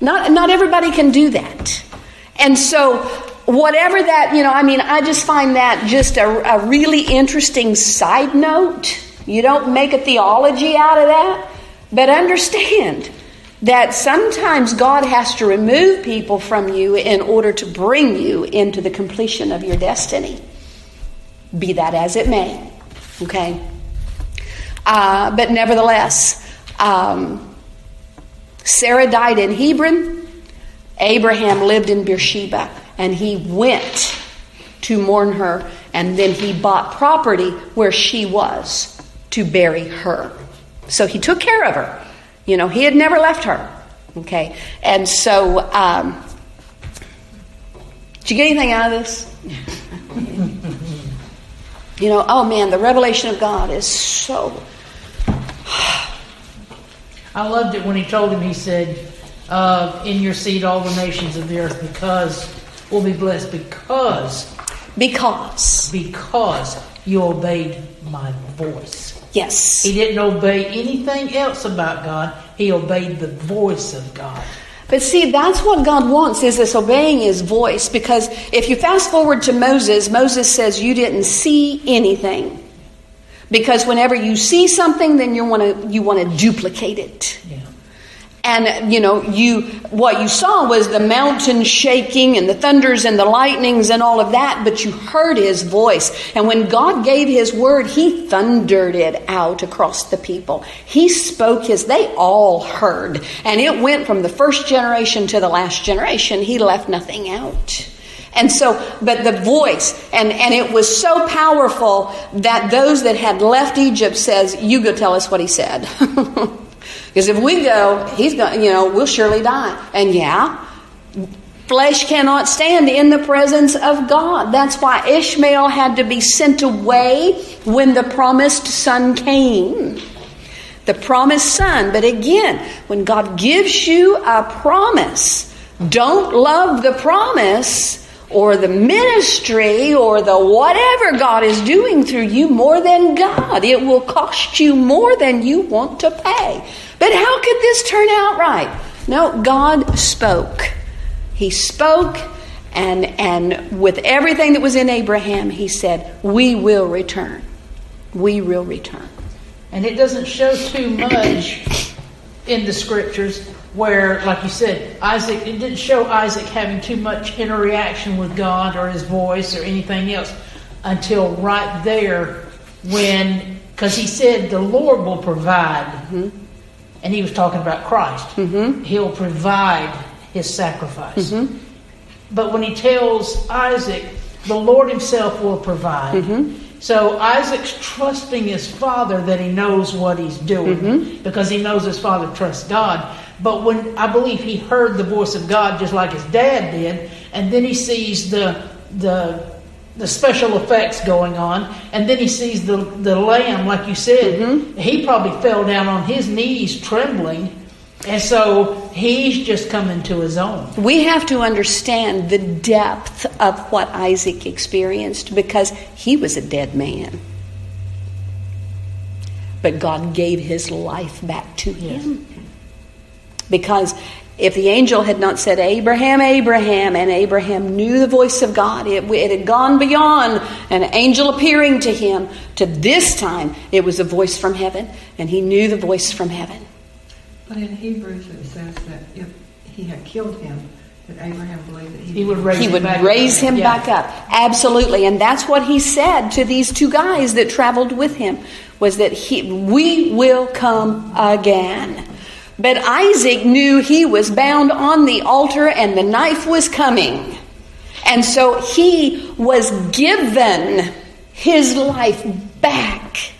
Not, not everybody can do that. And so, whatever that, you know, I mean, I just find that just a, a really interesting side note. You don't make a theology out of that, but understand that sometimes God has to remove people from you in order to bring you into the completion of your destiny. Be that as it may. Okay? Uh, but nevertheless, um, Sarah died in Hebron. Abraham lived in Beersheba and he went to mourn her, and then he bought property where she was to bury her. So he took care of her. You know, he had never left her. Okay. And so, um, Did you get anything out of this? (laughs) you know, oh man, the revelation of God is so. I loved it when he told him, he said, uh, In your seed, all the nations of the earth, because will be blessed, because. Because. Because you obeyed my voice. Yes. He didn't obey anything else about God, he obeyed the voice of God. But see, that's what God wants is this obeying his voice because if you fast forward to Moses, Moses says you didn't see anything. Because whenever you see something, then you want to you want to duplicate it. Yeah. And you know, you what you saw was the mountain shaking and the thunders and the lightnings and all of that, but you heard his voice. And when God gave his word, he thundered it out across the people. He spoke his they all heard. And it went from the first generation to the last generation. He left nothing out. And so, but the voice, and, and it was so powerful that those that had left Egypt says, you go tell us what he said. (laughs) Because if we go, he's going, you know, we'll surely die. And yeah, flesh cannot stand in the presence of God. That's why Ishmael had to be sent away when the promised son came. The promised son. But again, when God gives you a promise, don't love the promise or the ministry or the whatever God is doing through you more than God. It will cost you more than you want to pay. But how could this turn out right? No, God spoke. He spoke, and, and with everything that was in Abraham, he said, We will return. We will return. And it doesn't show too much in the scriptures where, like you said, Isaac, it didn't show Isaac having too much interaction with God or his voice or anything else until right there when, because he said, the Lord will provide. Mm-hmm and he was talking about Christ. Mm-hmm. He'll provide his sacrifice. Mm-hmm. But when he tells Isaac, the Lord himself will provide. Mm-hmm. So Isaac's trusting his father that he knows what he's doing Mm-hmm. because he knows his father trusts God. But when I believe he heard the voice of God just like his dad did, and then he sees the the the special effects going on, and then he sees the the lamb, like you said. Mm-hmm. He probably fell down on his knees, trembling, and so he's just coming to his own. We have to understand the depth of what Isaac experienced because he was a dead man. But God gave his life back to him. Because if the angel had not said, Abraham, Abraham, and Abraham knew the voice of God, it, it, had gone beyond an angel appearing to him to this time, it was a voice from heaven, and he knew the voice from heaven. But in Hebrews it says that if he had killed him, that Abraham believed that he, He would raise He him would back raise up. him Yeah. back up. Absolutely. And that's what he said to these two guys that traveled with him was that he, we will come again. But Isaac knew he was bound on the altar and the knife was coming. And so he was given his life back.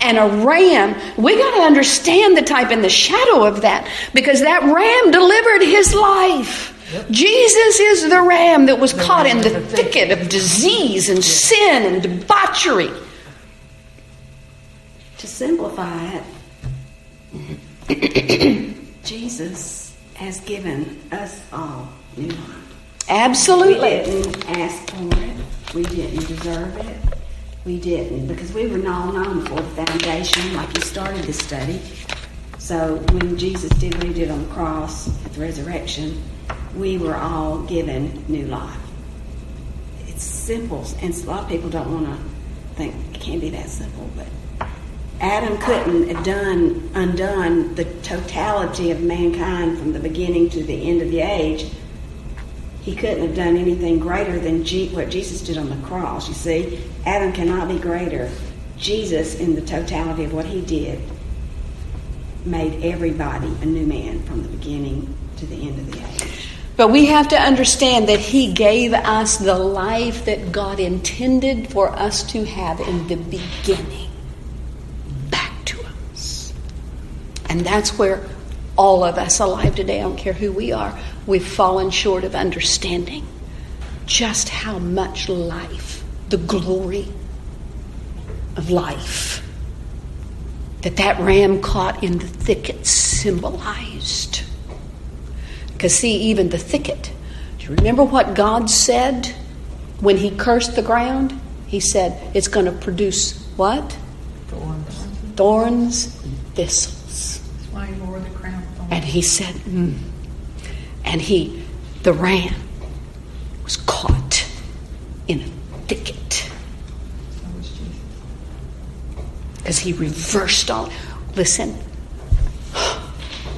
And a ram, we got to understand the type and the shadow of that because that ram delivered his life. Jesus is the ram that was caught in the thicket of disease and sin and debauchery. To simplify it, (coughs) Jesus has given us all new life. Absolutely. We didn't ask for it. We didn't deserve it. We didn't because we were all known for the foundation, like you started the study. So when Jesus did what he did on the cross at the resurrection, we were all given new life. It's simple, and a lot of people don't want to think it can't be that simple, but Adam couldn't have done undone the totality of mankind from the beginning to the end of the age. He couldn't have done anything greater than G- what Jesus did on the cross. You see, Adam cannot be greater. Jesus, in the totality of what he did, made everybody a new man from the beginning to the end of the age. But we have to understand that He gave us the life that God intended for us to have in the beginning back to us. And that's where all of us alive today, I don't care who we are, we've fallen short of understanding. just how much life, the glory of life, that that ram caught in the thicket symbolized. Because, see, even the thicket, do you remember what God said when He cursed the ground? He said, It's going to produce what? Thorns. Thorns and thistles. That's why he wore the crown of thorns. And He said, mm. And He, the ram, was caught in a thicket because He reversed all. Listen,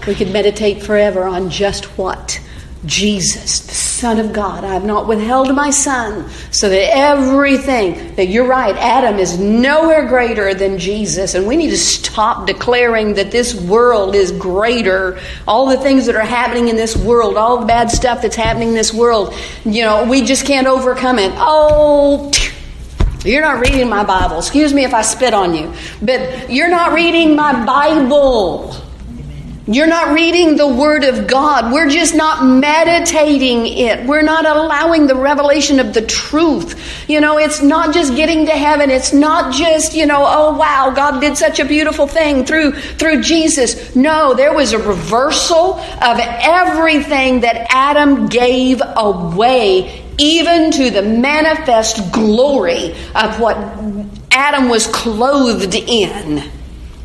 we could meditate forever on just what Jesus, the Son of God, I have not withheld my Son, so that everything, that you're right, Adam is nowhere greater than Jesus, and we need to stop declaring that this world is greater. All the things that are happening in this world, all the bad stuff that's happening in this world, you know, we just can't overcome it. Oh, you're not reading my Bible. Excuse me if I spit on you, but you're not reading my Bible. You're not reading the Word of God. We're just not meditating it. We're not allowing the revelation of the truth. You know, it's not just getting to heaven. It's not just, you know, oh wow, God did such a beautiful thing through, through Jesus. No, there was a reversal of everything that Adam gave away, even to the manifest glory of what Adam was clothed in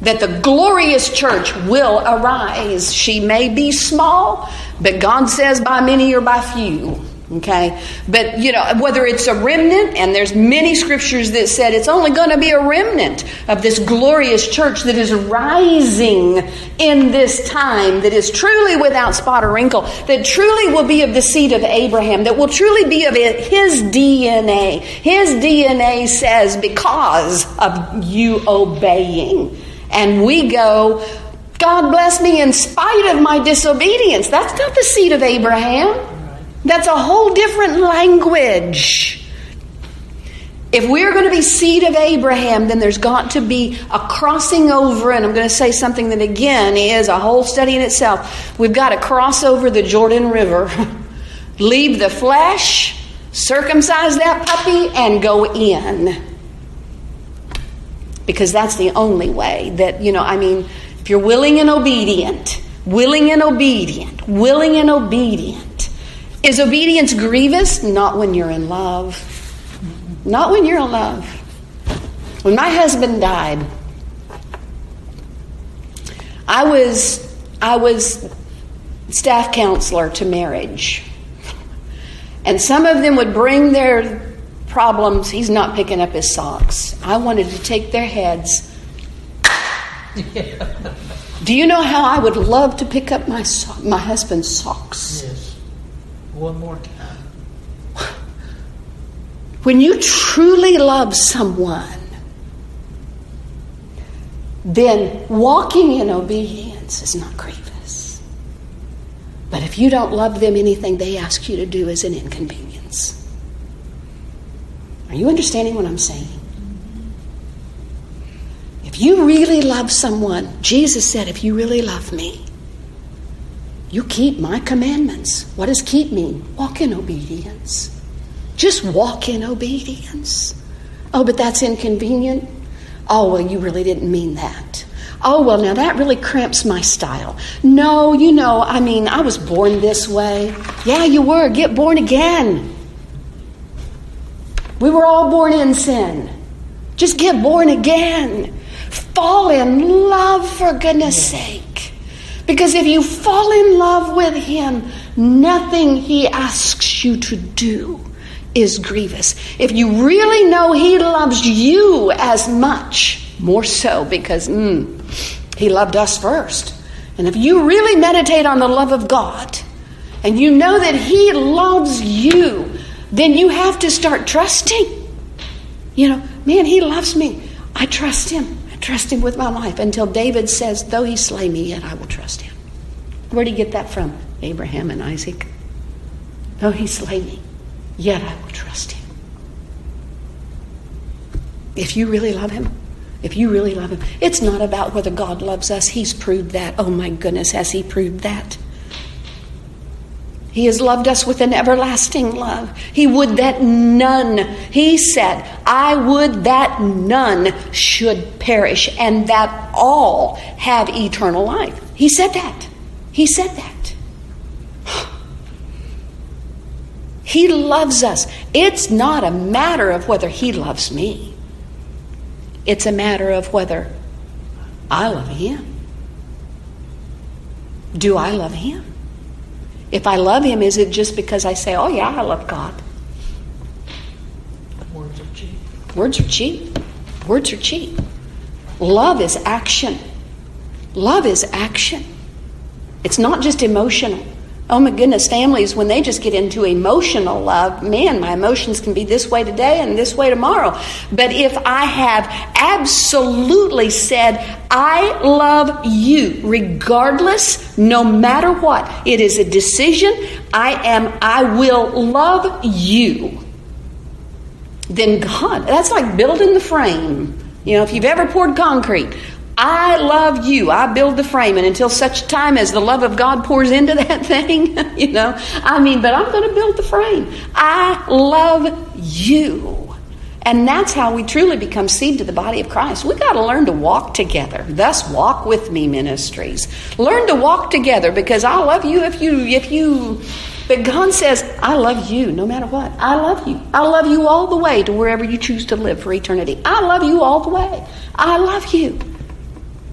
that the glorious church will arise. She may be small, but God says by many or by few. Okay, but you know whether it's a remnant, and there's many scriptures that said it's only going to be a remnant of this glorious church that is rising in this time, that is truly without spot or wrinkle, that truly will be of the seed of Abraham, that will truly be of his DNA. His DNA says because of you obeying. And we go, God bless me in spite of my disobedience. That's not the seed of Abraham. That's a whole different language. If we're going to be seed of Abraham, then there's got to be a crossing over, and I'm going to say something that again is a whole study in itself. We've got to cross over the Jordan River, (laughs) leave the flesh, circumcise that puppy, and go in because that's the only way that, you know, I mean, if you're willing and obedient, willing and obedient, willing and obedient, is obedience grievous? Not when you're in love. Not when you're in love. When my husband died, I was I was staff counselor to marriage. And some of them would bring their problems, he's not picking up his socks. I wanted to take their heads. (laughs) Do you know how I would love to pick up my so- my husband's socks? Yes. One more time. When you truly love someone, then walking in obedience is not grievous. But if you don't love them, anything they ask you to do is an inconvenience. Are you understanding what I'm saying? If you really love someone, Jesus said, if you really love me, you keep my commandments. What does keep mean? Walk in obedience. Just walk in obedience. Oh, but that's inconvenient. Oh, well, you really didn't mean that. Oh, well, now that really cramps my style. No, you know, I mean, I was born this way. Yeah, you were. Get born again. We were all born in sin. Just get born again. Fall in love, for goodness sake. Because if you fall in love with Him, nothing He asks you to do is grievous. If you really know He loves you as much, more so because mm, He loved us first. And if you really meditate on the love of God and you know that He loves you, then you have to start trusting. You know, man, He loves me. I trust Him. I trust Him with my life until David says, Though He slay me, yet I will trust Him. Where did he get that from? Abraham and Isaac. Though He slay me, yet I will trust Him. If you really love Him, if you really love Him, it's not about whether God loves us. He's proved that. Oh my goodness, has He proved that? He has loved us with an everlasting love. He would that none, he said, I would that none should perish and that all have eternal life. He said that. He said that. He loves us. It's not a matter of whether he loves me, it's a matter of whether I love him. Do I love him? If I love him, is it just because I say, oh, yeah, I love God? Words are cheap. Words are cheap. Words are cheap. Love is action. Love is action. It's not just emotional. Oh my goodness, families, when they just get into emotional love, man, my emotions can be this way today and this way tomorrow. But if I have absolutely said, I love you, regardless, no matter what, it is a decision, I am, I will love you, then God, that's like building the frame. You know, if you've ever poured concrete, I love you. I build the frame, and until such time as the love of God pours into (laughs) that thing, you know, I mean, but I'm going to build the frame. I love you. And that's how we truly become seed to the body of Christ. We've got to learn to walk together. Thus, walk with me ministries. Learn to walk together because I love you if you, if you, but God says, I love you no matter what. I love you. I love you all the way to wherever you choose to live for eternity. I love you all the way. I love you.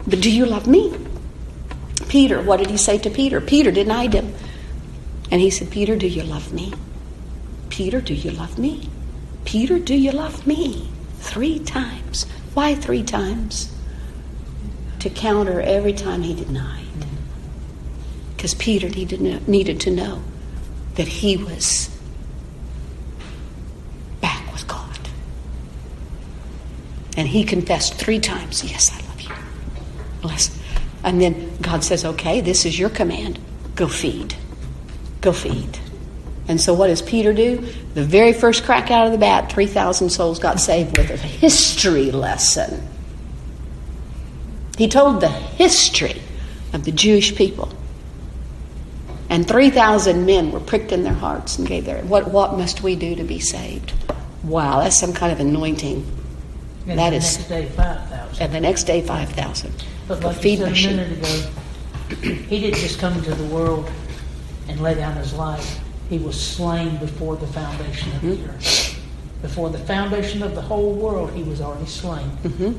But do you love me? Peter, what did he say to Peter? Peter denied him. And he said, Peter, do you love me? Peter, do you love me? Peter, do you love me? Three times. Why three times? To counter every time he denied. Because Peter needed, needed to know that he was back with God. And he confessed three times, Yes, I. Bless. And then God says, Okay, this is your command. Go feed. Go feed. And so, what does Peter do? The very first crack out of the bat, 3,000 souls got saved with a history lesson. He told the history of the Jewish people. And 3,000 men were pricked in their hearts and gave their. What, what must we do to be saved? Wow, that's some kind of anointing. And That the is- next day, 5,000. And the next day, 5,000. But like you feed said my a minute ago, he didn't just come into the world and lay down his life. He was slain before the foundation of Mm-hmm. the earth. Before the foundation of the whole world, he was already slain. Mm-hmm.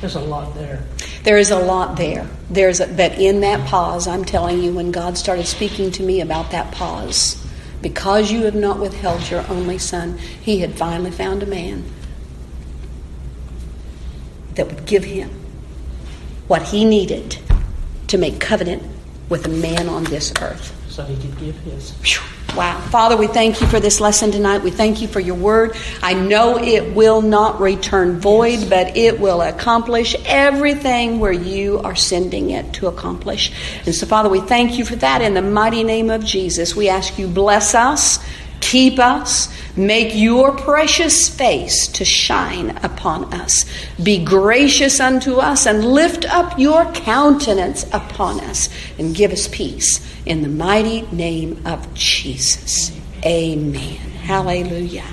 There's a lot there. There is a lot there. There's a, but in that pause, I'm telling you, when God started speaking to me about that pause, because you have not withheld your only son, He had finally found a man that would give him what he needed to make covenant with a man on this earth. So he could give his. Wow. Father, we thank you for this lesson tonight. We thank you for your word. I know it will not return void, but it will accomplish everything where you are sending it to accomplish. And so, Father, we thank you for that in the mighty name of Jesus. We ask you bless us, keep us, make your precious face to shine upon us. Be gracious unto us and lift up your countenance upon us and give us peace in the mighty name of Jesus. Amen. Hallelujah.